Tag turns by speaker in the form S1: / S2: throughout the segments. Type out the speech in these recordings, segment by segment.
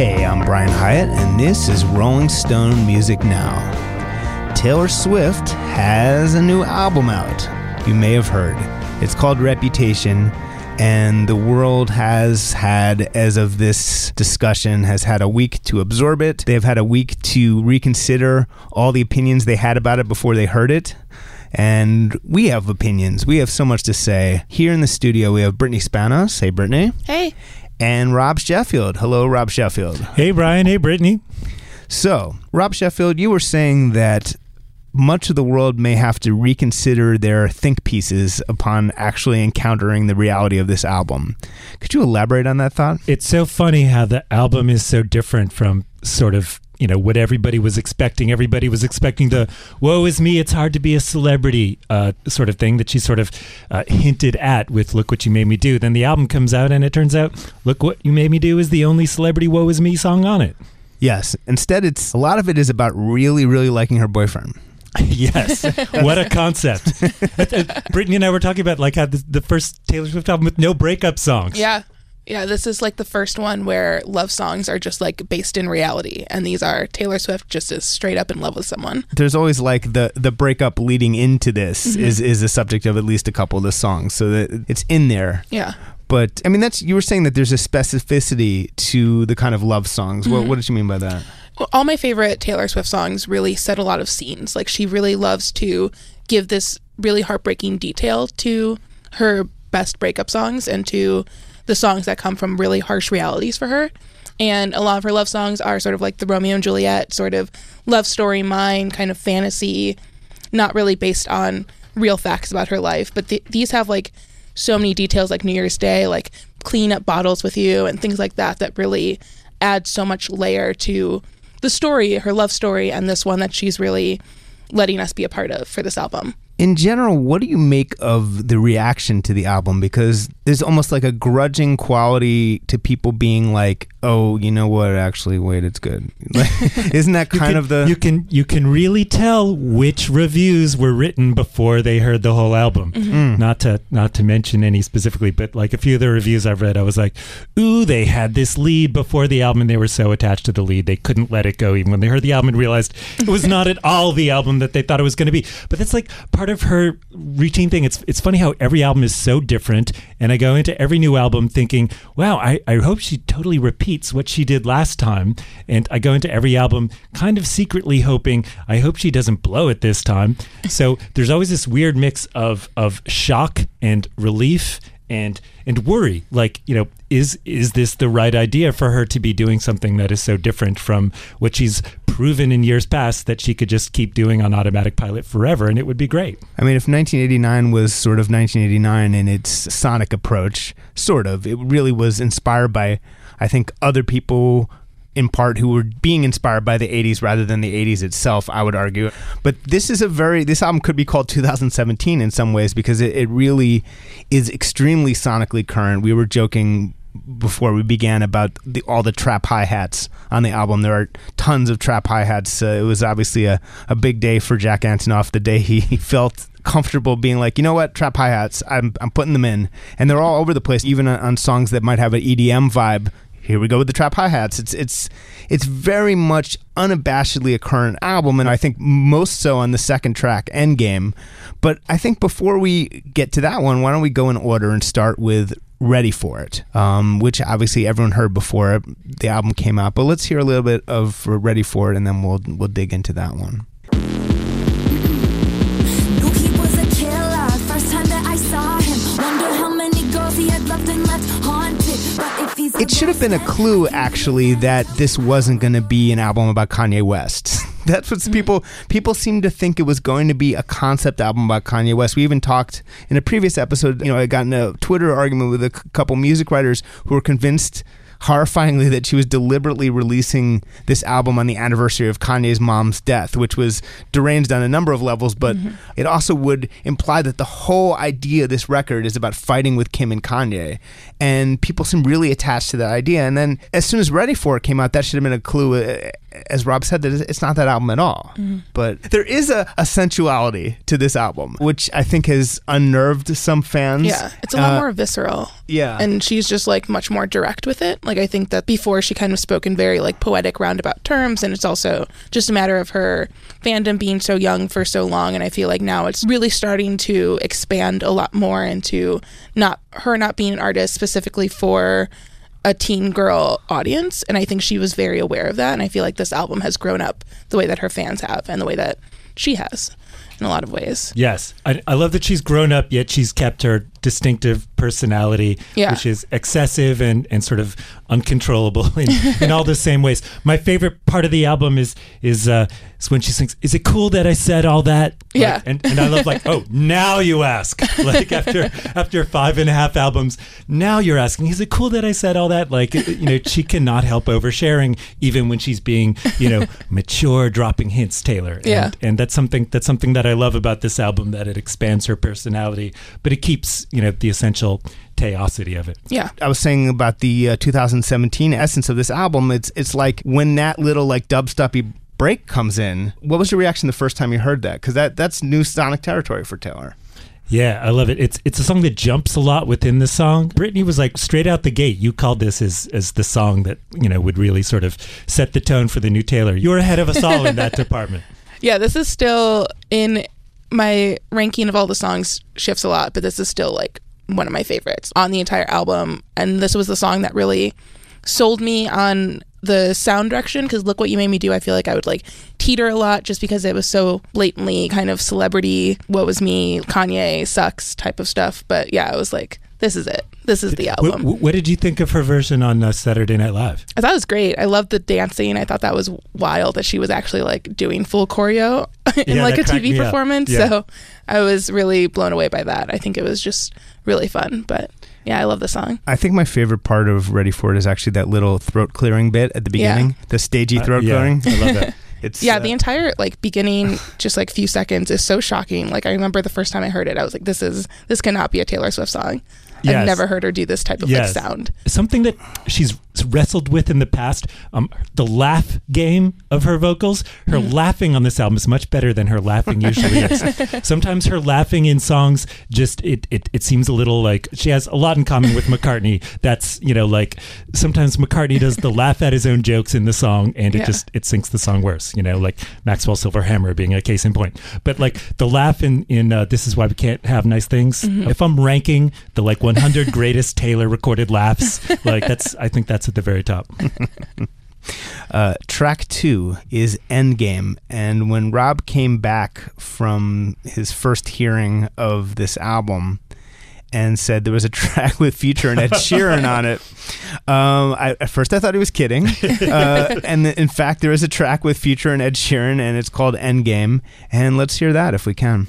S1: Hey, I'm Brian Hiatt, and this is Rolling Stone Music Now. Taylor Swift has a new album out. You may have heard. It's called Reputation, and the world has had, as of this discussion, has had a week to absorb it. They've had a week to reconsider all the opinions they had about it before they heard it. And we have opinions. We have so much to say. Here in the studio, we have Brittany Spanos. Hey, Brittany.
S2: Hey.
S1: And Rob Sheffield. Hello, Rob Sheffield.
S3: Hey, Brian. Hey, Brittany.
S1: So, Rob Sheffield, you were saying that much of the world may have to reconsider their think pieces upon actually encountering the reality of this album. Could you elaborate on that thought?
S3: It's so funny how the album is so different from sort of you know what everybody was expecting. Everybody was expecting the "woe is me, it's hard to be a celebrity" uh, sort of thing that she sort of uh, hinted at with "Look what you made me do." Then the album comes out, and it turns out "Look what you made me do" is the only celebrity "woe is me" song on it.
S1: Yes. Instead, it's a lot of it is about really, really liking her boyfriend.
S3: yes, what a concept! Brittany and I were talking about like how the, the first Taylor Swift album with no breakup songs.
S2: Yeah. Yeah, this is like the first one where love songs are just like based in reality, and these are Taylor Swift just is straight up in love with someone.
S1: There's always like the the breakup leading into this
S2: Mm-hmm.
S1: is is the subject of at least a couple of the songs, so that it's in there.
S2: Yeah.
S1: But I mean, that's you were saying that there's a specificity to the kind of love songs.
S2: Mm-hmm.
S1: What, what did you mean by that?
S2: Well, all my favorite Taylor Swift songs really set a lot of scenes. Like she really loves to give this really heartbreaking detail to her best breakup songs and to the songs that come from really harsh realities for her. And a lot of her love songs are sort of like the Romeo and Juliet sort of love story, mine kind of fantasy, not really based on real facts about her life. But th- these have like so many details, like New Year's Day, like clean up bottles with you, and things like that, that really add so much layer to the story, her love story, and this one that she's really letting us be a part of for this album.
S1: In general, what do you make of the reaction to the album? Because there's almost like a grudging quality to people being like, "Oh, you know what? Actually, wait, it's good." Like, isn't that kind
S3: can-
S1: of the?
S3: you can you can really tell which reviews were written before they heard the whole album. Mm-hmm. Mm. Not to not to mention any specifically, but like a few of the reviews I've read, I was like, "Ooh, they had this lead before the album, and they were so attached to the lead they couldn't let it go." Even when they heard the album and realized it was not at all the album that they thought it was going to be. But that's like part of her routine thing. It's it's funny how every album is so different, and I go into every new album thinking, "Wow, I, I hope she totally repeats what she did last time," and I go into every album kind of secretly hoping, "I hope she doesn't blow it this time." So there's always this weird mix of of shock and relief and and worry like you know is is this the right idea for her to be doing something that is so different from what she's proven in years past that she could just keep doing on automatic pilot forever and it would be great?
S1: I mean, if 1989 was sort of 1989 in its sonic approach, sort of, it really was inspired by, I think, other people in part who were being inspired by the 80s rather than the 80s itself, I would argue. But this is a very, this album could be called 2017 in some ways because it, it really is extremely sonically current. We were joking before we began about the, all the trap hi hats on the album. There are tons of trap hi hats. Uh, it was obviously a, a big day for Jack Antonoff the day he felt comfortable being like, you know what, trap hi hats, I'm, I'm putting them in. And they're all over the place, even on, on songs that might have an EDM vibe. Here we go with the trap hi hats. It's it's it's very much unabashedly a current album, and I think most so on the second track, Endgame. But I think before we get to that one, why don't we go in order and start with Ready for It, um, which obviously everyone heard before the album came out. But let's hear a little bit of Ready for It, and then we'll we'll dig into that one.
S4: Knew he was a killer. First time that I saw him, wonder how many girls he had and left
S1: It should have been a clue, actually, that this wasn't going to be an album about Kanye West. That's what mm-hmm. people people seem to think it was going to be a concept album about Kanye West. We even talked in a previous episode. You know, I got in a Twitter argument with a c- couple music writers who were convinced horrifyingly that she was deliberately releasing this album on the anniversary of Kanye's mom's death, which was deranged on a number of levels, but it also would imply that the whole idea of this record is about fighting with Kim and Kanye. And people seem really attached to that idea. And then as soon as Ready For It came out, that should have been a clue, uh, as Rob said, that it's not that album at all. But there is a, a sensuality to this album, which I think has unnerved some fans.
S2: Yeah, it's a lot
S1: Uh,
S2: more visceral.
S1: Yeah.
S2: And she's just like much more direct with it. Like I think that before she kind of spoke in very like poetic roundabout terms and it's also just a matter of her fandom being so young for so long and I feel like now it's really starting to expand a lot more into not her not being an artist specifically for a teen girl audience and I think she was very aware of that and I feel like this album has grown up the way that her fans have and the way that she has in a lot of ways.
S3: Yes, I, I love that she's grown up, yet she's kept her distinctive personality,
S2: Yeah.
S3: which is excessive and, and sort of uncontrollable in, in all the same ways. My favorite part of the album is is uh, is when she sings, "Is it cool that I said all that?" Like,
S2: Yeah.
S3: and, and I love like, oh, now you ask. Like after after five and a half albums, now you're asking, is it cool that I said all that? Like you know, she cannot help oversharing, even when she's being you know mature, dropping hints. Taylor, and,
S2: Yeah.
S3: and that's something that's something that I love about this album that it expands her personality, but it keeps you know the essential teosity of it.
S2: Yeah.
S1: I was saying about the uh, 2017 essence of this album. It's it's like when that little like dubsteppy break comes in. What was your reaction the first time you heard that? Because that that's new sonic territory for Taylor.
S3: Yeah, I love it. It's it's a song that jumps a lot within the song. Brittany was like straight out the gate. You called this as as the song that you know would really sort of set the tone for the new Taylor. You're ahead of us all in that department.
S2: Yeah, this is still in my ranking of all the songs shifts a lot, but this is still like one of my favorites on the entire album. And this was the song that really sold me on the sound direction because look what you made me do. I feel like I would like teeter a lot just because it was so blatantly kind of celebrity, what was me, Kanye sucks type of stuff. But yeah, I was like, this is it. This is the album.
S3: what did you think of her version on uh, Saturday Night Live?
S2: I thought it was great. I loved the dancing. I thought that was wild that she was actually like doing full choreo in
S3: Yeah,
S2: like a TV performance.
S3: Yeah.
S2: So I was really blown away by that. I think it was just really fun. But yeah, I love the song.
S1: I think my favorite part of Ready for It is actually that little throat clearing bit at the
S2: Yeah.
S1: beginning, the stagey
S3: Uh,
S1: throat
S3: yeah,
S1: clearing.
S3: I love that.
S1: It's
S2: Yeah,
S1: uh,
S2: the entire like beginning, just like few seconds, is so shocking. Like I remember the first time I heard it, I was like, "This is this cannot be a Taylor Swift song."
S3: Yes.
S2: I've never heard her do this type of
S3: Yes.
S2: like sound.
S3: Something that she's wrestled with in the past, um, the laugh game of her vocals. Her
S2: Mm-hmm.
S3: laughing on this album is much better than her laughing usually is. Sometimes her laughing in songs just it, it it seems a little like she has a lot in common with McCartney. That's you know like sometimes McCartney does the laugh at his own jokes in the song, and it
S2: Yeah.
S3: just it sinks the song worse. You know like Maxwell Silverhammer being a case in point. But like the laugh in in uh, this is why we can't have nice things. If I'm ranking the like 100 greatest Taylor recorded laughs, like that's I think that's at the very top.
S1: Uh, track two is Endgame. And when Rob came back from his first hearing of this album and said there was a track with Future and Ed Sheeran on it, um, I, at first I thought he was kidding. Uh, and in fact, there is a track with Future and Ed Sheeran, and it's called Endgame. And let's hear that if we can.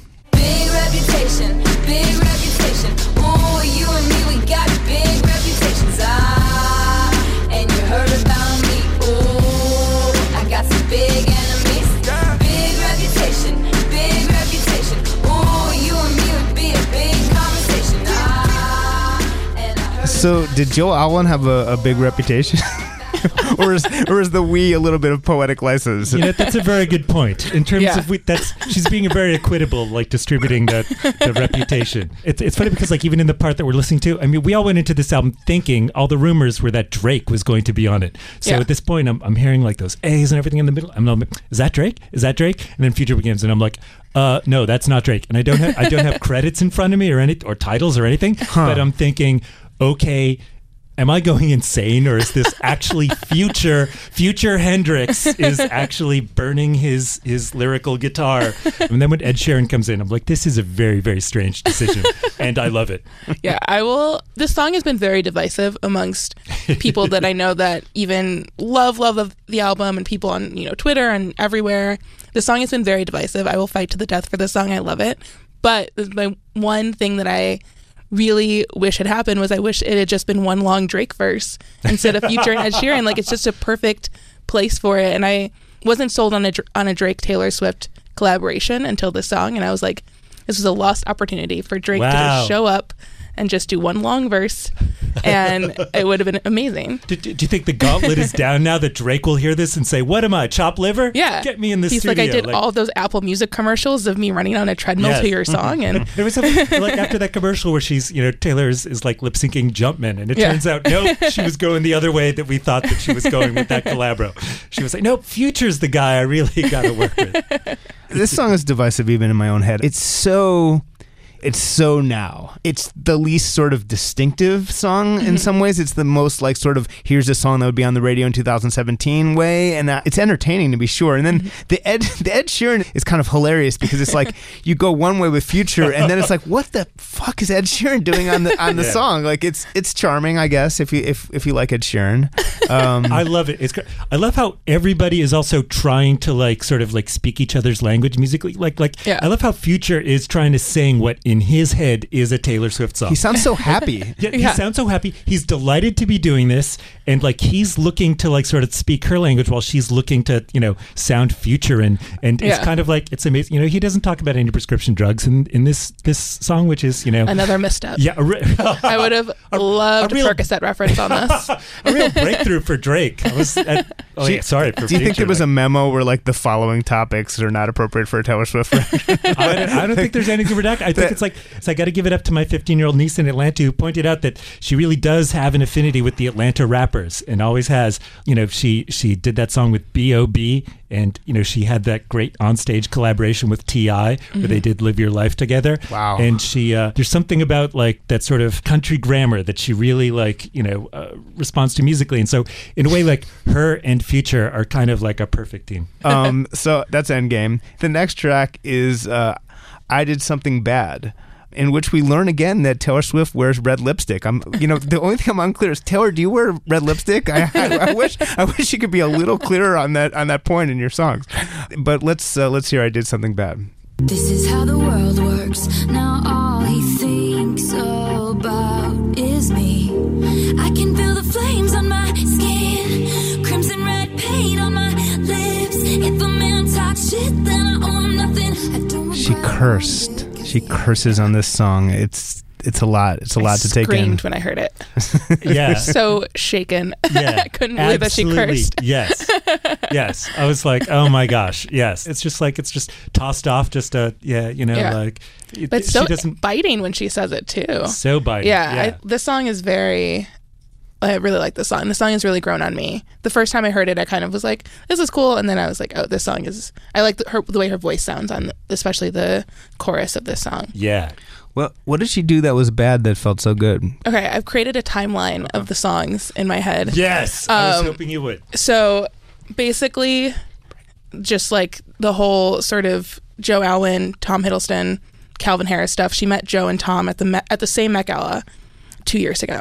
S1: So, did Joe Alwyn have a, a big reputation? or, is, or is the we a little bit of poetic license?
S3: You know, that's a very good point. In terms
S2: Yeah.
S3: of we, that's she's being very equitable, like distributing the, the reputation. It's it's funny because like even in the part that we're listening to, I mean, we all went into this album thinking all the rumors were that Drake was going to be on it. So
S2: Yeah.
S3: at this point, I'm I'm hearing like those A's and everything in the middle. I'm like, is that Drake? Is that Drake? And then Future begins, and I'm like. Uh, no, that's not Drake, and I don't have I don't have credits in front of me or any or titles or anything. But I'm thinking, okay, am I going insane or is this actually future future Hendrix is actually burning his his lyrical guitar? And then when Ed Sheeran comes in, I'm like, this is a very very strange decision, and I love it.
S2: yeah, I will. This song has been very divisive amongst people that I know that even love, love, love the album and people on, you know, Twitter and everywhere. The song has been very divisive. I will fight to the death for this song. I love it. But my one thing that I really wish had happened was I wish it had just been one long Drake verse instead of Future and Ed Sheeran. Like it's just a perfect place for it. And I wasn't sold on a on a Drake Taylor Swift collaboration until this song, and I was like, this was a lost opportunity for Drake to just show up and just do one long verse, and it would have been amazing.
S3: Do, do do you think the gauntlet is down now that Drake will hear this and say, "What am I, chop liver?
S2: Yeah,
S3: get me in the
S2: He's
S3: studio."
S2: like, I did all those Apple Music commercials of me running on a treadmill
S3: Yes.
S2: to your song, mm-hmm. and
S3: There was something like after that commercial where she's, you know, Taylor is, is like lip syncing Jumpman, and it
S2: Yeah.
S3: turns out nope, she was going the other way that we thought that she was going with that collabro. She was like, nope, Future's the guy I really got to work with.
S1: this song is divisive even in my own head. It's so it's so now. It's the least sort of distinctive song
S2: Mm-hmm.
S1: in some ways. It's the most like sort of here's a song that would be on the radio in 2017 way, and uh, it's entertaining to be sure. And then
S2: Mm-hmm.
S1: the Ed the Ed Sheeran is kind of hilarious because it's like you go one way with Future, and then it's like what the fuck is Ed Sheeran doing on the on the
S3: Yeah.
S1: song? Like it's it's charming, I guess, if you if if you like Ed Sheeran. Um,
S3: I love it. It's. I love how everybody is also trying to like sort of like speak each other's language musically. Like like
S2: Yeah.
S3: I love how Future is trying to sing what in his head is a Taylor Swift song.
S1: he sounds so happy.
S3: Yeah, he sounds so happy. He's delighted to be doing this, and like he's looking to like sort of speak her language while she's looking to you know sound future and and it's kind of like it's amazing. You know, he doesn't talk about any prescription drugs in in this this song, which is you know
S2: another misstep.
S3: yeah re-
S2: I would have loved
S3: a
S2: a,
S3: real-
S2: Percocet reference on this.
S3: a real breakthrough for Drake. I was at, oh
S1: Do
S3: yeah,
S1: you-
S3: sorry. For
S1: Do you think
S3: Future,
S1: there was a memo where like the following topics are not appropriate for a Taylor Swift record?
S3: I don't, I don't think there's anything redacted. I think it's like it's. I got to give it up to my 15 year old niece in Atlanta who pointed out that she really does have an affinity with the Atlanta rappers and always has. You know, she she did that song with B.O.B. and you know she had that great onstage collaboration with T.I. where they did "Live Your Life" together.
S1: Wow.
S3: And she uh, there's something about like that sort of country grammar that she really like you know uh, responds to musically, and so in a way like her and Future are kind of like a perfect team.
S1: um, so that's Endgame. The next track is uh, "I Did Something Bad," in which we learn again that Taylor Swift wears red lipstick. I'm, you know, the only thing I'm unclear is Taylor, do you wear red lipstick? I, I, I wish, I wish you could be a little clearer on that on that point in your songs. But let's uh, let's hear "I Did Something Bad."
S4: This is how the world works. Now all he thinks about is me. I can feel the flames on my skin, crimson red paint on my lips. If a man talks shit, then I owe
S1: She cursed. She curses on this song. It's it's a lot. It's a lot to take in.
S2: Screamed when I heard it.
S3: Yeah.
S2: So shaken.
S3: Yeah,
S2: I couldn't believe that she
S3: absolutely.
S2: cursed.
S3: Yes, yes. I was like, oh my gosh, yes. It's just like it's just tossed off. Just a yeah, you know,
S2: Yeah.
S3: like it,
S2: But
S3: she
S2: so
S3: doesn't
S2: biting when she says it too.
S3: so biting.
S2: Yeah,
S3: yeah.
S2: I, this song is very. I really like this song. The song has really grown on me. The first time I heard it, I kind of was like, "This is cool," and then I was like, "Oh, this song is." I like the, her, the way her voice sounds on, especially the chorus of this song.
S3: yeah.
S1: Well, what did she do that was bad that felt so good?
S2: Okay, I've created a timeline of the songs in my head.
S3: Yes, I was
S2: Um,
S3: hoping you would.
S2: So basically, just like the whole sort of Joe Alwyn, Tom Hiddleston, Calvin Harris stuff. She met Joe and Tom at the Met, at the same Met Gala two years ago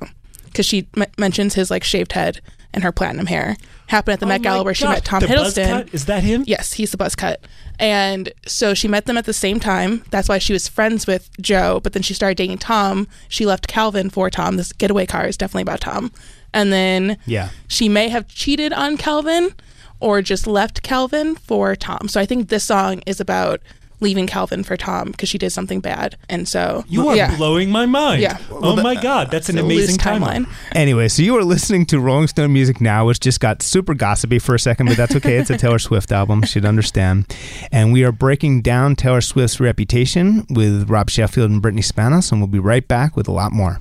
S2: because she m- mentions his like shaved head and her platinum hair. Happened at the oh Met
S3: Oh
S2: Gala where she met Tom
S3: the buzz
S2: Hiddleston.
S3: cut? Is that him?
S2: Yes, he's the buzz cut. And so she met them at the same time. That's why she was friends with Joe, but then she started dating Tom. She left Calvin for Tom. This getaway car is definitely about Tom. And then
S1: Yeah.
S2: she may have cheated on Calvin or just left Calvin for Tom. So I think this song is about leaving Calvin for Tom because she did something bad. And so
S3: You are
S2: yeah.
S3: blowing my mind.
S2: Yeah.
S3: Oh my god, that's an
S2: It's a loose
S3: amazing timeline.
S1: Anyway, so you are listening to Rolling Stone Music Now, which just got super gossipy for a second, but that's okay. It's a Taylor Swift album, should understand. And we are breaking down Taylor Swift's reputation with Rob Sheffield and Brittany Spanos, and we'll be right back with a lot more.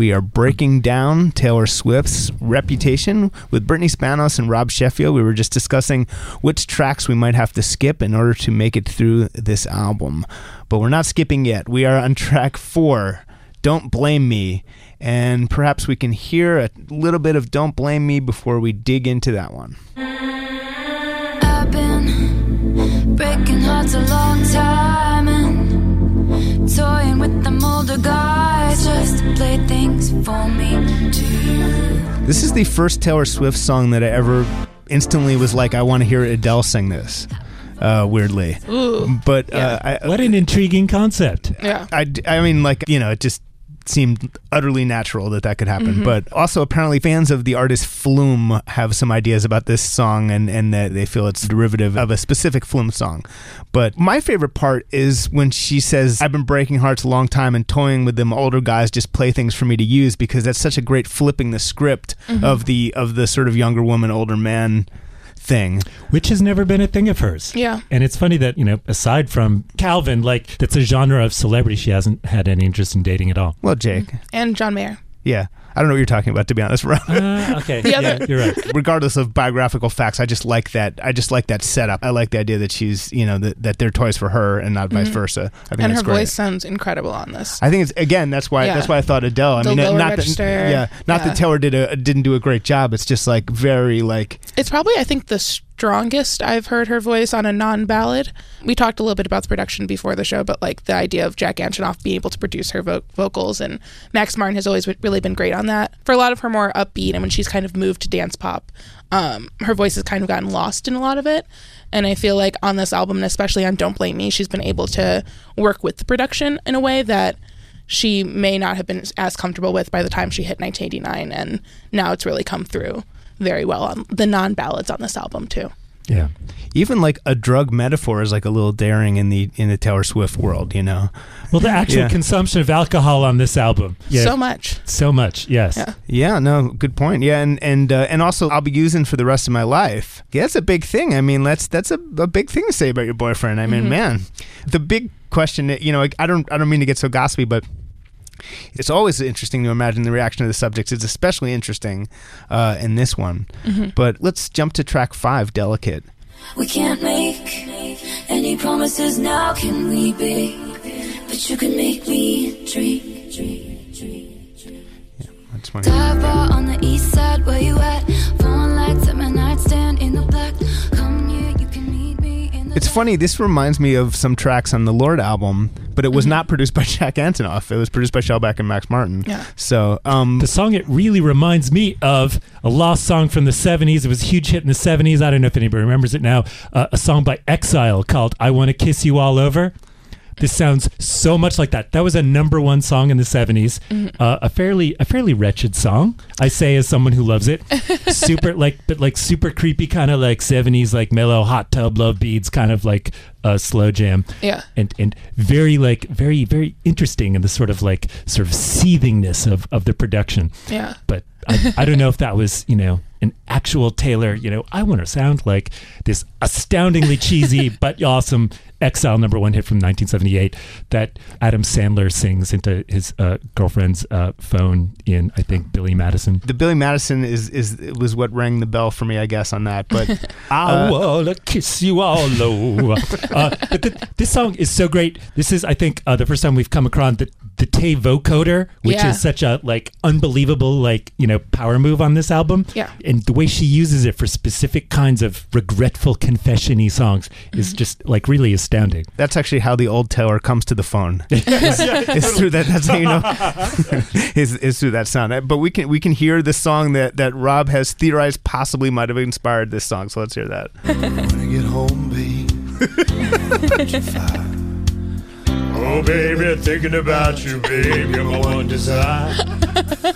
S1: We are breaking down Taylor Swift's reputation with Brittany Spanos and Rob Sheffield. We were just discussing which tracks we might have to skip in order to make it through this album. But we're not skipping yet. We are on track four, Don't Blame Me. And perhaps we can hear a little bit of Don't Blame Me before we dig into that one.
S4: I've been breaking hearts a long time and toying with them older guys just to play things for me too.
S1: This is the first Taylor Swift song that I ever instantly was like, I want to hear Adele sing this. Uh, weirdly, but uh, I,
S3: What an intriguing concept.
S2: Yeah.
S1: I, I mean, like, you know, it just seemed utterly natural that that could happen.
S2: Mm-hmm.
S1: But also, apparently, fans of the artist Flume have some ideas about this song and, and that they feel it's derivative of a specific Flume song. But my favorite part is when she says, I've been breaking hearts a long time and toying with them older guys just play things for me to use because that's such a great flipping the script
S2: Mm-hmm.
S1: of the of the sort of younger woman, older man thing.
S3: which has never been a thing of hers.
S2: Yeah.
S3: And it's funny that, you know, aside from Calvin, like that's a genre of celebrity she hasn't had any interest in dating at all.
S1: Well, Jake,
S2: Mm-hmm. And John Mayer.
S1: yeah. I don't know what you're talking about, to be honest, Rob.
S3: Uh, okay.
S2: The
S3: yeah, you're right.
S1: regardless of biographical facts, I just like that. I just like that setup. I like the idea that she's, you know, that, that they're toys for her and not vice versa. I think
S2: Mm-hmm. And
S1: that's
S2: her
S1: great.
S2: voice sounds incredible on this.
S1: I think it's again. That's why.
S2: Yeah.
S1: That's why I thought Adele. I
S2: The
S1: mean,
S2: lower
S1: not
S2: register.
S1: that. Yeah, not
S2: Yeah.
S1: that Taylor did a didn't do a great job. It's just like very like.
S2: It's probably, I think, the strongest I've heard her voice on a non ballad. We talked a little bit about the production before the show, but like the idea of Jack Antonoff being able to produce her vo- vocals, and Max Martin has always really been great on that. For a lot of her more upbeat, and when she's kind of moved to dance pop, um, her voice has kind of gotten lost in a lot of it. And I feel like on this album, and especially on Don't Blame Me, she's been able to work with the production in a way that she may not have been as comfortable with by the time she hit 1989 and now it's really come through very well on the non-ballads on this album too
S3: Yeah.
S1: Even like a drug metaphor is like a little daring in the in the Taylor Swift world, you know.
S3: Well, the actual
S1: Yeah.
S3: consumption of alcohol on this album. Yeah.
S2: so much
S3: So much. Yes.
S2: Yeah.
S1: Yeah, no, good point. Yeah, and and uh, and also I'll be using for the rest of my life. Yeah, that's a big thing. I mean, that's that's a, a big thing to say about your boyfriend. I mean, man, the big question. You know, I don't I don't mean to get so gossipy, but it's always interesting to imagine the reaction of the subjects. It's especially interesting uh, in this one. But let's jump to track five, "Delicate."
S4: We can't make any promises now, can we, babe? But you can make me drink, drink, drink, drink.
S1: That's one.
S4: Dive bar on the east side, where you at? Phone lights at my nightstand in the black.
S1: It's funny. This reminds me of some tracks on the Lorde album, but it was not produced by Jack Antonoff. It was produced by Shellback and Max Martin.
S2: Yeah.
S1: So, um,
S3: The song it really reminds me of a lost song from the 70s. It was a huge hit in the 70s. I don't know if anybody remembers it now. Uh, a song by Exile called I Want to Kiss You All Over. This sounds so much like that. That was a number one song in the 70s. Uh, a fairly a fairly wretched song. I say as someone who loves it. super like but like super creepy kind of like 70s like mellow hot tub love beads kind of like uh, slow jam
S2: yeah
S3: and and very like very very interesting in the sort of like sort of seethingness of of the production
S2: yeah
S3: but I, I don't know if that was you know an actual Taylor. You know, I want to sound like this astoundingly cheesy but awesome Exile number one hit from 1978 that Adam Sandler sings into his uh, girlfriend's uh, phone in I think Billy Madison.
S1: The Billy Madison is is was what rang the bell for me, I guess, on that. But
S3: I wanna kiss you all over. uh, but th- this song is so great. This is, I think, uh, the first time we've come across the the Tay vocoder, which
S2: Yeah.
S3: is such a like unbelievable like you know power move on this album.
S2: Yeah.
S3: and the way she uses it for specific kinds of regretful confession-y songs
S2: Mm-hmm.
S3: is just like really astounding.
S1: that's actually how the old Taylor comes to the phone. it's through that. That's how you know. is is through that sound. But we can we can hear the song that that Rob has theorized possibly might have inspired this song. So let's hear that.
S3: Oh baby, I'm thinking about you, baby, you're my one desire.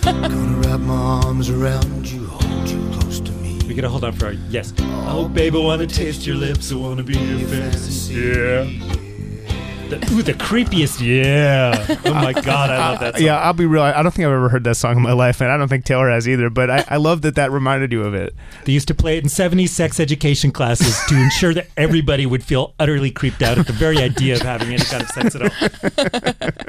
S5: Gonna wrap my arms around you, hold you close to me.
S3: We gotta hold on for our yes. Oh, baby, I wanna taste your lips. I wanna be your fantasy. Yeah. The, ooh, the creepiest. Yeah. Oh my god, I love that. Song.
S1: Yeah, I'll be real. I don't think I've ever heard that song in my life, and I don't think Taylor has either. But I, I love that that reminded you of it.
S3: They used to play it in 70s sex education classes to ensure that everybody would feel utterly creeped out at the very idea of having any kind of sex at all.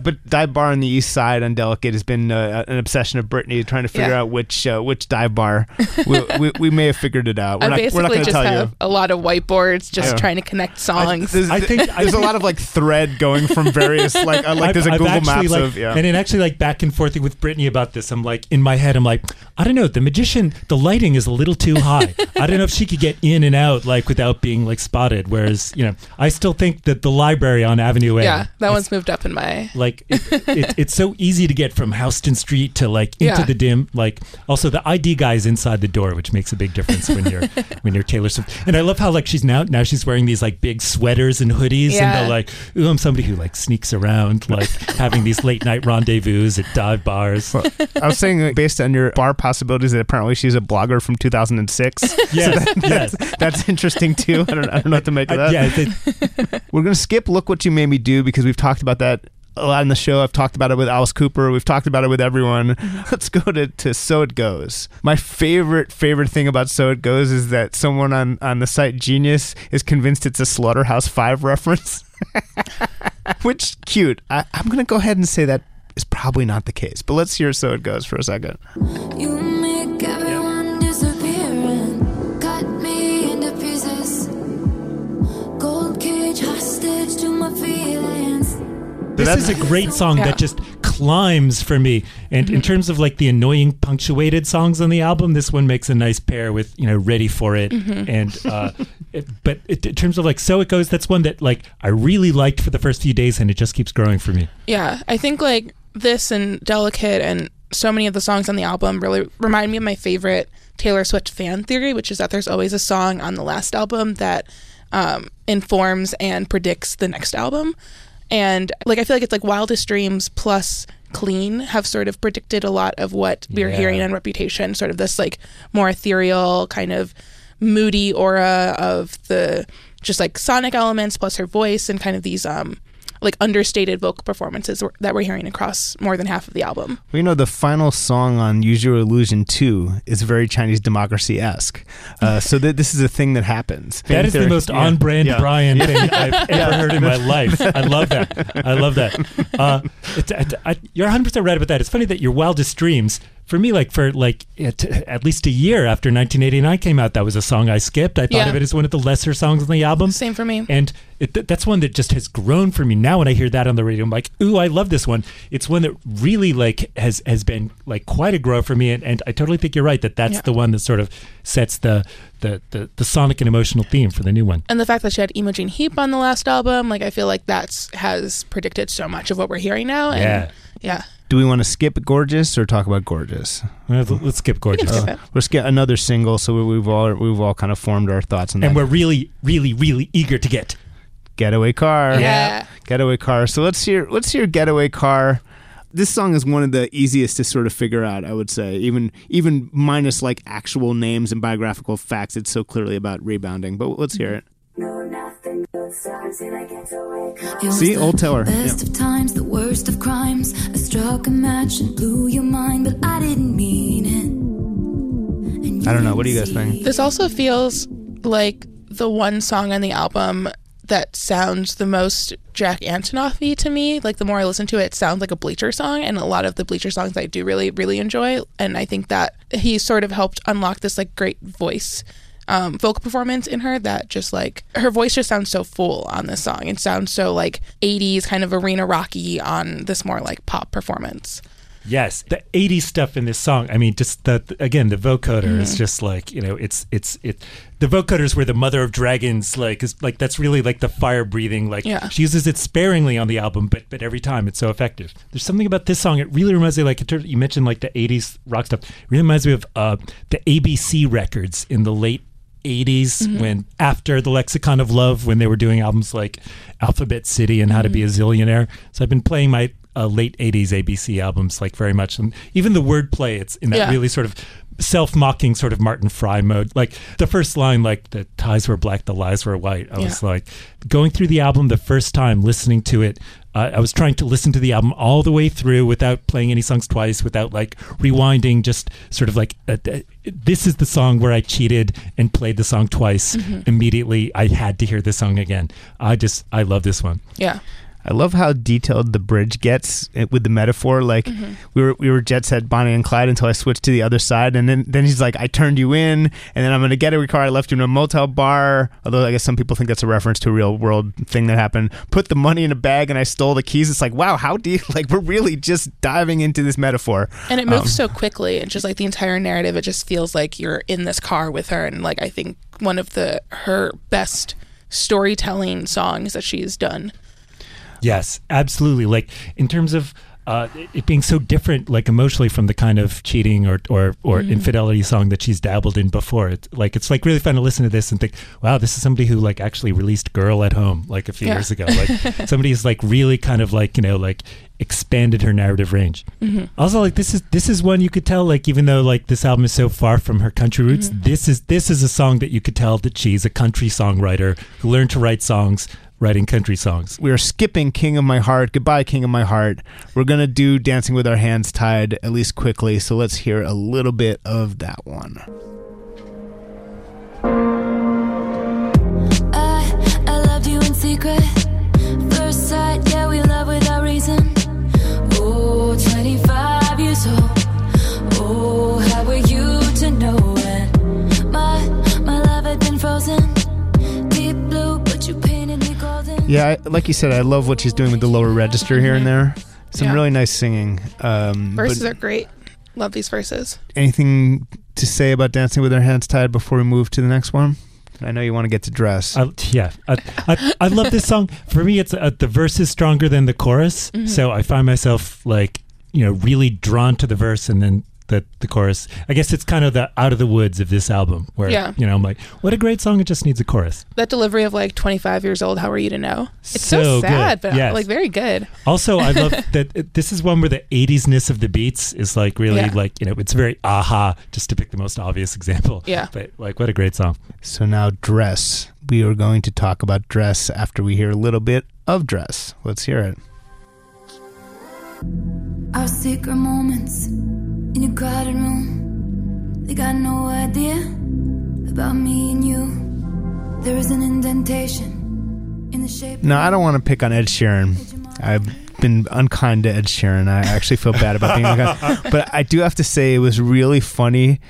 S1: But dive bar on the east side on Delicate has been uh, an obsession of Brittany, trying to figure
S2: Yeah.
S1: out which uh, which dive bar. we, we, we may have figured it out. We're
S2: I
S1: not, we're
S2: basically
S1: not
S2: just
S1: tell
S2: have
S1: you.
S2: a lot of whiteboards just
S1: Yeah.
S2: trying to connect songs.
S1: There's,
S3: I think- I
S1: there's a lot of like thread going from various like uh, like
S3: I've-
S1: there's a
S3: I've
S1: Google Maps
S3: like,
S1: of yeah.
S3: and then actually like back and forth with Brittany about this. I'm like in my head, I'm like, I don't know, the magician, the lighting is a little too high. I don't know if she could get in and out like without being like spotted. Whereas you know, I still think that the library on Avenue A,
S2: yeah, that
S3: is-
S2: one's moved up in my.
S3: like it, it, it's so easy to get from Houston Street to like into
S2: Yeah.
S3: the dim. Like also the ID guy is inside the door, which makes a big difference when you're when you're Taylor Swift. And I love how like she's now now she's wearing these like big sweaters and hoodies, and
S2: Yeah.
S3: they're like, ooh, I'm somebody who like sneaks around, like having these late night rendezvous at dive bars.
S1: I was saying uh, based on your bar possibilities that apparently she's a blogger from 2006.
S3: Yes, yes.
S1: That's interesting too. I don't, I don't know what to make of
S3: Uh,
S1: that.
S3: yeah, the-
S1: We're going to skip Look What You Made Me Do because we've talked about that a lot in the show. I've talked about it with Alice Cooper. We've talked about it with everyone. Mm-hmm. Let's go to, to So It Goes. My favorite, favorite thing about So It Goes is that someone on, on the site Genius is convinced it's a Slaughterhouse 5 reference. Which, cute. I, I'm going to go ahead and say that is probably not the case. But let's hear So It Goes for a second.
S4: You make everyone disappear and cut me into pieces. Gold cage hostage to my feelings.
S3: This
S1: that's-
S3: is a great song
S2: Yeah.
S3: that just climbs for me. And in terms of like the annoying punctuated songs on the album, this one makes a nice pair with you know "Ready for It" and. Uh, it, but it, in terms of like "So It Goes," that's one that like I really liked for the first few days, and it just keeps growing for me.
S2: Yeah, I think like this and Delicate and so many of the songs on the album really remind me of my favorite Taylor Swift fan theory, which is that there's always a song on the last album that um, informs and predicts the next album. And like I feel like it's like Wildest Dreams plus Clean have sort of predicted a lot of what we're
S3: Yeah.
S2: hearing on Reputation, sort of this like more ethereal kind of moody aura of the just like sonic elements plus her voice and kind of these um like understated vocal performances that we're hearing across more than half of the album.
S1: Well, you know, the final song on Use Your Illusion 2 is very Chinese democracy esque. Uh, so th- this is a thing that happens.
S3: That is the most
S1: yeah,
S3: on-brand
S1: yeah.
S3: Brian thing I've ever heard in my life. I love that. I love that. Uh, it, it, I, you're 100 percent right about that. It's funny that your wildest dreams. For me, like for like at, at least a year after 1989 came out, that was a song I skipped. I thought
S2: Yeah.
S3: of it as one of the lesser songs on the album.
S2: Same for me.
S3: And it, th- that's one that just has grown for me. Now when I hear that on the radio, I'm like, ooh, I love this one. It's one that really like has has been like quite a grow for me. And, and I totally think you're right that that's
S2: Yeah.
S3: the one that sort of sets the, the the the sonic and emotional theme for the new one.
S2: And the fact that she had Imogen Heap on the last album, like I feel like that's has predicted so much of what we're hearing now. And
S3: Yeah.
S2: yeah.
S1: Do we want to skip Gorgeous or talk about Gorgeous?
S3: Uh, well, Let's skip gorgeous.
S2: skip it.
S1: Let's get another single, so we, we've all we've all kind of formed our thoughts on that.
S3: and we're really, really, really eager to get.
S1: Getaway Car.
S2: Yeah.
S1: Getaway Car. So let's hear let's hear Getaway Car. This song is one of the easiest to sort of figure out, I would say. Even even minus like actual names and biographical facts, it's so clearly about rebounding. But let's hear it.
S4: It
S1: See,
S4: was
S1: Old
S4: the
S1: Taylor,
S4: Best
S1: yeah.
S4: of times, the worst of crimes. A Struck a match and blew your mind, but I didn't mean it.
S1: I don't know. What do you guys
S4: didn't
S1: think?
S2: This also feels like the one song on the album that sounds the most Jack Antonoff to me. Like the more I listen to it, it sounds like a Bleachers song, and a lot of the Bleachers songs I do really, really enjoy. And I think that he sort of helped unlock this like great voice. Um, vocal performance in her that just like her voice just sounds so full on this song and sounds so like 80s kind of arena rocky on this more like pop performance.
S3: Yes, the '80s stuff in this song. I mean, just the again, the vocoder is just like you know, it's it's it. The vocoder is where the mother of dragons like is like that's really like the fire breathing. Like
S2: Yeah.
S3: she uses it sparingly on the album, but but every time it's so effective. There's something about this song. It really reminds me like you mentioned like the '80s rock stuff. It really reminds me of uh, the ABC records in the late 80s mm-hmm. when after the lexicon of love when they were doing albums like alphabet city and how to be mm-hmm. a zillionaire. So i've been playing my uh, late 80s abc albums like very much and even the wordplay it's in that
S2: Yeah.
S3: really sort of self-mocking sort of martin fry mode. Like the first line like the ties were black the lies were white i was like going through the album the first time listening to it uh, i was trying to listen to the album all the way through without playing any songs twice without like rewinding just sort of like uh, uh, this is the song where i cheated and played the song twice. Immediately i had to hear this song again. I just i love this one.
S2: Yeah.
S1: I love how detailed the bridge gets with the metaphor. Like
S2: Mm-hmm.
S1: we were we were jet set Bonnie and Clyde until I switched to the other side, and then then he's like, "I turned you in, and then I'm gonna get a car. I left you in a motel bar." Although I guess some people think that's a reference to a real world thing that happened. Put the money in a bag, and I stole the keys. It's like, wow, how deep? like? We're really just diving into this metaphor.
S2: and it moves
S1: Um,
S2: so quickly and just like the entire narrative it just feels like you're in this car with her and like i think one of the her best storytelling songs that she's done
S3: Yes, absolutely. Like in terms of uh, it being so different, like emotionally, from the kind of cheating or or, or mm. infidelity song that she's dabbled in before. It's like it's like really fun to listen to this and think, wow, this is somebody who like actually released "Girl at Home" like a few
S2: Yeah.
S3: years ago. Like somebody who's like really kind of like you know like expanded her narrative range. Mm-hmm. Also, like this is this is one you could tell like even though like this album is so far from her country roots, mm-hmm. this is this is a song that you could tell that she's a country songwriter who learned to write songs writing country songs.
S1: we are skipping King of My Heart. Goodbye, King of My Heart. We're going to do Dancing with Our Hands Tied at least quickly. So let's hear a little bit of that one.
S4: I, I loved you in secret. Yeah,
S1: I, like you said, I love what she's doing with the lower register here and there. Some
S2: Yeah.
S1: really nice singing. Um,
S2: verses are great love these verses
S1: anything to say about Dancing with Our Hands Tied before we move to the next one? I know you want to get to dress.
S3: I, yeah, I, I, I love this song. For me, it's uh, the verse is stronger than the chorus,
S2: Mm-hmm.
S3: so I find myself like you know really drawn to the verse and then the the chorus. I guess it's kind of the out of the woods of this album, where
S2: Yeah.
S3: you know I'm like, what a great song! It just needs a chorus.
S2: that delivery of like 25 years old how are you to know it's so,
S3: So good.
S2: sad but
S3: Yes.
S2: like very good
S3: Also, I love that it- this is one where the 80s-ness of the beats is like really
S2: Yeah.
S3: like you know it's very aha, just to pick the most obvious example.
S2: Yeah.
S3: but like what a great song.
S1: so now, dress. We are going to talk about dress after we hear a little bit of dress. Let's hear it.
S4: Our secret moments in your crowded room. They got no idea about me and you. There is an indentation in the shape.
S1: No, I don't want to pick on Ed Sheeran. I've been unkind to Ed Sheeran. I actually feel bad about being unkind. But I do have to say it was really funny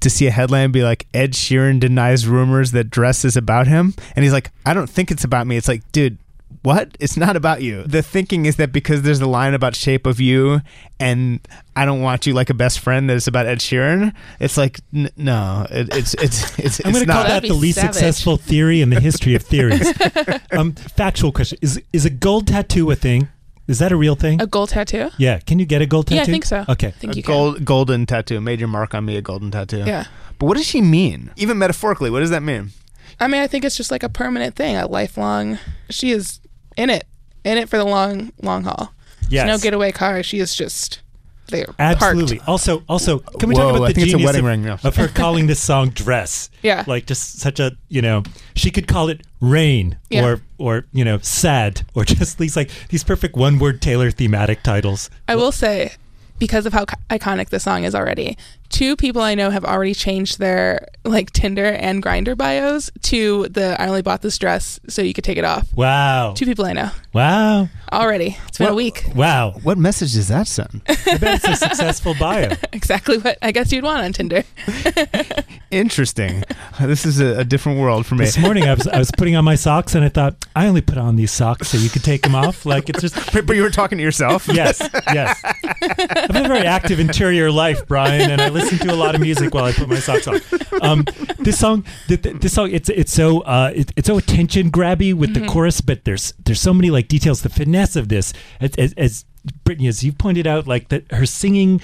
S1: to see a headline be like Ed Sheeran denies rumors that dress is about him. And he's like, I don't think it's about me. It's like, dude, what? It's not about you. The thinking is that because there's a line about shape of you and I don't want you like a best friend that it's about Ed Sheeran. It's like n- no, it, it's it's it's
S3: I'm going to call
S1: not.
S3: that
S2: That'd
S3: the least
S2: savage.
S3: successful theory in the history of theories. um, factual question: Is is a gold tattoo a thing? Is that a real thing?
S2: a gold tattoo
S3: yeah. Can you get a gold tattoo?
S2: yeah i think so
S3: Okay.
S2: i think
S1: a
S2: you
S1: gold golden tattoo, major mark on me, a golden tattoo.
S2: yeah
S1: But what does she mean? Even metaphorically, what does that mean?
S2: i mean i think it's just like a permanent thing a lifelong she is in it in it for the long long haul
S3: Yes.
S2: There's no getaway car she is just they're
S3: Absolutely.
S2: parked.
S3: Also, also, can we
S1: Whoa,
S3: talk about
S1: I
S3: the
S1: think it's a
S3: genius
S1: wedding
S3: of,
S1: ring, yeah.
S3: of her calling this song "Dress"?
S2: Yeah.
S3: like just such a you know, she could call it "Rain"
S2: Yeah.
S3: or or you know, "Sad" or just these like these perfect one-word Taylor thematic titles.
S2: I will say, because of how co- iconic the song is already, two people I know have already changed their like Tinder and Grindr bios to the "I only bought this dress so you could take it off."
S3: Wow,
S2: Two people I know
S3: wow,
S2: already. It's been a week.
S3: wow!
S1: What message does that send?
S3: I bet it's a successful bio.
S2: Exactly what I guess you'd want on Tinder.
S1: Interesting. this is a, a different world for me.
S3: This morning, I was I was putting on my socks and I thought I only put on these socks so you could take them off. Like it's just
S1: But but you were talking to yourself.
S3: yes, yes. I have a very active interior life, Brian, and I listen to a lot of music while I put my socks on. Um, this song, th- th- this song, it's it's so uh, it, it's so attention grabby with the chorus, but there's there's so many like details. The finesse of this, as, as, as Brittany, as you've pointed out, like that her singing.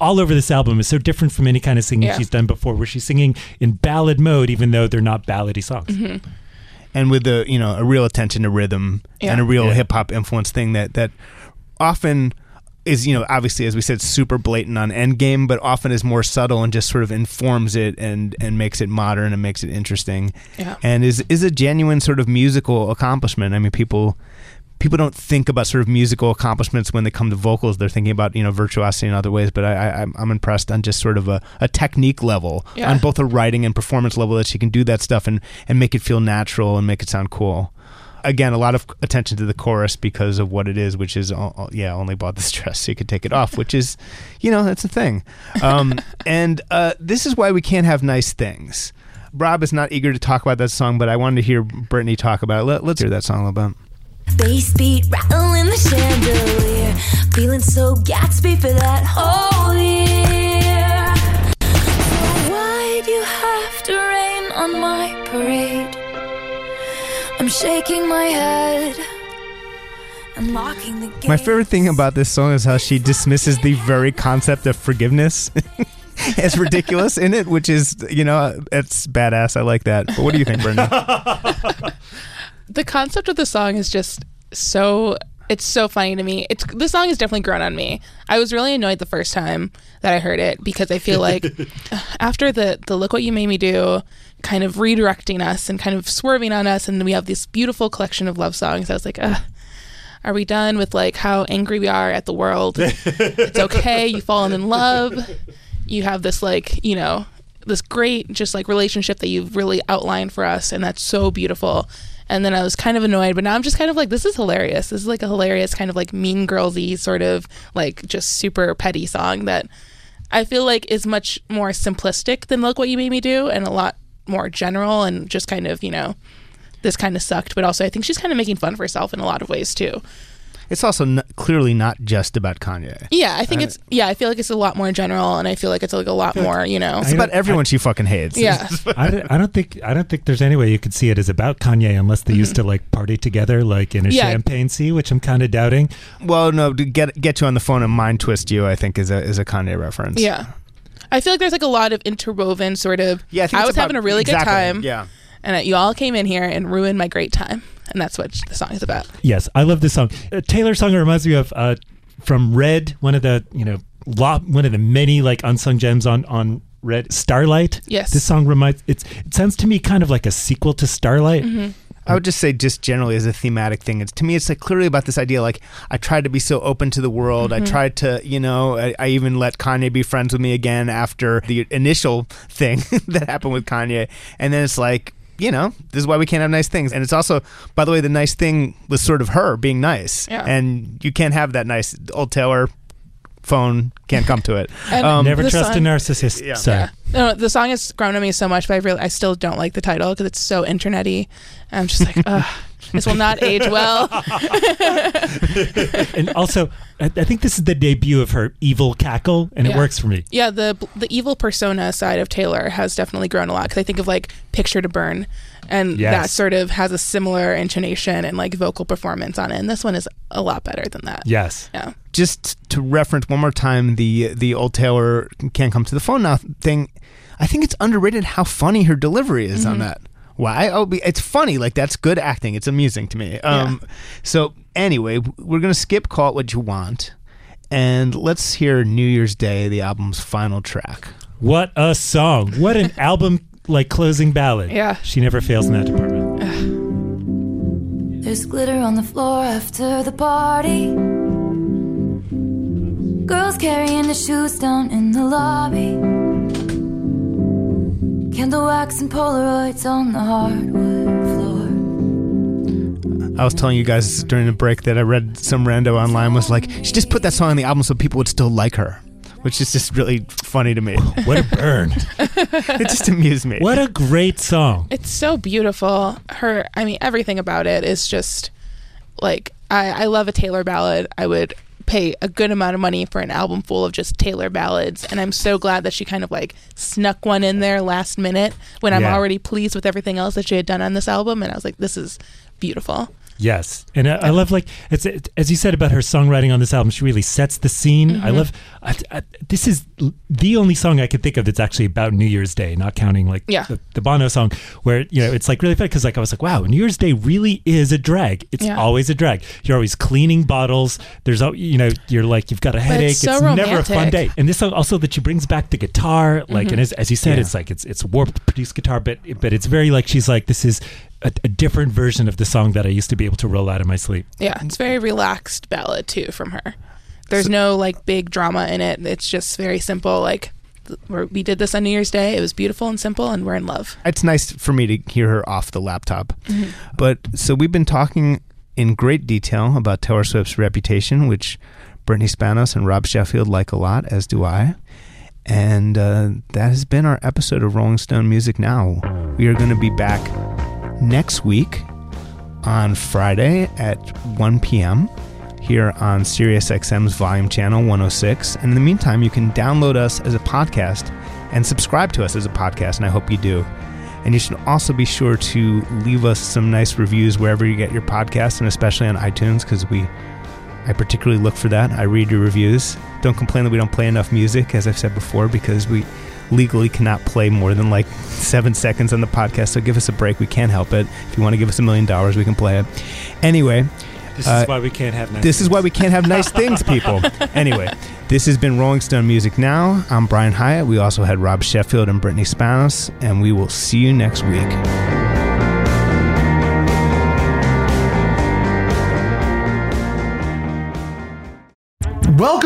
S3: All over this album is so different from any kind of singing
S2: Yeah.
S3: she's done before, where she's singing in ballad mode, even though they're not ballady songs.
S1: and with the you know a real attention to rhythm
S2: Yeah.
S1: and a real
S3: Yeah.
S1: hip hop influence thing that that often is you know obviously as we said super blatant on Endgame, but often is more subtle and just sort of informs it and and makes it modern and makes it interesting,
S2: Yeah.
S1: and is is a genuine sort of musical accomplishment. I mean people. People don't think about sort of musical accomplishments when they come to vocals. They're thinking about you know virtuosity in other ways. But I, I, I'm- I'm impressed on just sort of a, a technique level,
S2: Yeah.
S1: on both a writing and performance level, that she can do that stuff and and make it feel natural and make it sound cool. Again, a lot of attention to the chorus because of what it is, which is uh, uh, yeah, only bought this dress so you could take it off, which is, you know, that's a thing. Um, and uh, this is why we can't have nice things. Rob is not eager to talk about that song, but I wanted to hear Brittany talk about it. Let, let's hear that song a little bit.
S4: Bass beat rattling the chandelier. Feeling so Gatsby for that whole year. So why'd you have to rain on my parade? I'm shaking my head and locking the gate.
S1: My favorite thing about this song is how she dismisses the very concept of forgiveness as ridiculous in it, which is, you know, it's badass. I like that. But what do you think, Brenda?
S2: the concept of the song is just so it's so funny to me. It's the song has definitely grown on me. I was really annoyed the first time that I heard it because I feel like after the the look what you made me do kind of redirecting us and kind of swerving on us and we have this beautiful collection of love songs. I was like, Ugh, are we done with like how angry we are at the world? it's okay. You've fallen in love. You have this like, you know, this great just like relationship that you've really outlined for us and that's so beautiful. And then I was kind of annoyed, but now I'm just kind of like, this is hilarious. This is like a hilarious kind of like mean girlsy sort of like just super petty song that I feel like is much more simplistic than Look What You Made Me Do and a lot more general and just kind of, you know, this kind of sucked. But also, I think she's kind of making fun of herself in a lot of ways too.
S1: It's also n- clearly not just about Kanye.
S2: Yeah, I think it's, yeah, I feel like it's a lot more general and I feel like it's like a lot more, you know.
S1: It's about everyone she fucking hates.
S2: Yeah.
S3: I, don't, I don't think I don't think there's any way you could see it as about Kanye unless they used to like party together like in a
S2: Mm-hmm. Yeah.
S3: champagne sea, which I'm kind of doubting.
S1: Well, no, to get get you on the phone and mind twist you, I think is a is a Kanye reference.
S2: Yeah. I feel like there's like a lot of interwoven sort of.
S1: Yeah, I, think it's
S2: was
S1: about-
S2: having a really
S1: exactly,
S2: good time.
S1: Yeah.
S2: And that you all came in here and ruined my great time. And that's what the song is about.
S3: Yes, I love this song. Uh, Taylor song reminds me of uh, from Red, one of the you know lot, one of the many like unsung gems on on Red Starlight.
S2: Yes.
S3: this song reminds it's it sounds to me kind of like a sequel to Starlight.
S2: Mm-hmm.
S1: I would just say, just generally as a thematic thing, it's to me, it's like clearly about this idea. Like, I tried to be so open to the world.
S2: Mm-hmm.
S1: I tried to, you know, I, I even let Kanye be friends with me again after the initial thing that happened with Kanye. And then it's like, you know, this is why we can't have nice things. And it's also, by the way, the nice thing was sort of her being nice.
S2: Yeah.
S1: And you can't have that nice old Taylor phone can't come to it.
S2: And
S1: Um,
S3: Never
S2: the
S3: trust a narcissist.
S1: Yeah.
S3: Sorry.
S2: Yeah. No, the song has grown on me so much, but I really, I still don't like the title because it's so internety. I'm just like, ugh, this will not age well.
S3: and also, I, I think this is the debut of her evil cackle, and it works for me.
S2: Yeah, the the evil persona side of Taylor has definitely grown a lot because I think of like Picture to Burn, and
S3: Yes.
S2: that sort of has a similar intonation and like vocal performance on it. And this one is a lot better than that.
S3: Yes.
S2: Yeah.
S1: just to reference one more time the the old Taylor can't come to the phone now thing. I think it's underrated how funny her delivery is on that. Why? Oh, it's funny. Like that's good acting. It's amusing to me. Um, So anyway, we're gonna skip "Call It What You Want." And let's hear New Year's Day, the album's final track.
S3: What a song! What an album like closing ballad.
S2: Yeah.
S3: she never fails in that department.
S4: There's glitter on the floor after the party. Girls carrying the shoes down in the lobby. Candle wax and Polaroids on the hardwood floor.
S1: I was telling you guys during the break that I read some rando online was like, she just put that song on the album so people would still like her, which is just really funny to me.
S3: What a burn!
S1: it just amused me.
S3: what a great song!
S2: It's so beautiful. Her, I mean, everything about it is just like I, I love a Taylor ballad. I would pay a good amount of money for an album full of just Taylor ballads, and I'm so glad that she kind of like snuck one in there last minute when I'm
S1: Yeah.
S2: already pleased with everything else that she had done on this album, and I was like, this is beautiful.
S3: Yes, and I, I love like it's it, as you said about her songwriting on this album. She really sets the scene. I
S2: Mm-hmm.
S3: love. I, I, this is the only song I could think of that's actually about New Year's Day, not counting like
S2: Yeah.
S3: the, the Bono song, where you know it's like really fun because like I was like, wow, New Year's Day really is a drag. It's
S2: Yeah.
S3: always a drag. You're always cleaning bottles. There's you know you're like you've got a headache.
S2: so
S3: never a fun day. And this song also that she brings back the guitar, like
S2: Mm-hmm.
S3: and as, as you said,
S1: Yeah.
S3: it's like it's it's warped produced guitar, but but it's very like she's like this is. A, a different version of the song that I used to be able to roll out of my sleep.
S2: Yeah, it's very relaxed ballad too from her. There's no like big drama in it. It's just very simple. Like we're- we did this on New Year's Day. It was beautiful and simple, and we're in love.
S1: It's nice for me to hear her off the laptop. But so we've been talking in great detail about Taylor Swift's reputation, which Brittany Spanos and Rob Sheffield like a lot, as do I. And uh, that has been our episode of Rolling Stone Music Now. We are going to be back next week on Friday at 1 p.m. here on SiriusXM's volume channel 106. And in the meantime, you can download us as a podcast and subscribe to us as a podcast, and I hope you do. And you should also be sure to leave us some nice reviews wherever you get your podcast, and especially on iTunes, because we I particularly look for that. I read your reviews. Don't complain that we don't play enough music, as I've said before, because we legally cannot play more than like seven seconds on the podcast. So give us a break. We can't help it. If you want to give us a million dollars, we can play it. Anyway,
S3: This
S1: Uh,
S3: is why we can't have nice
S1: this is why we can't have nice things, people. Anyway, this has been Rolling Stone Music Now. I'm Brian Hiatt. We also had Rob Sheffield and Brittany Spanos, and we will see you next week.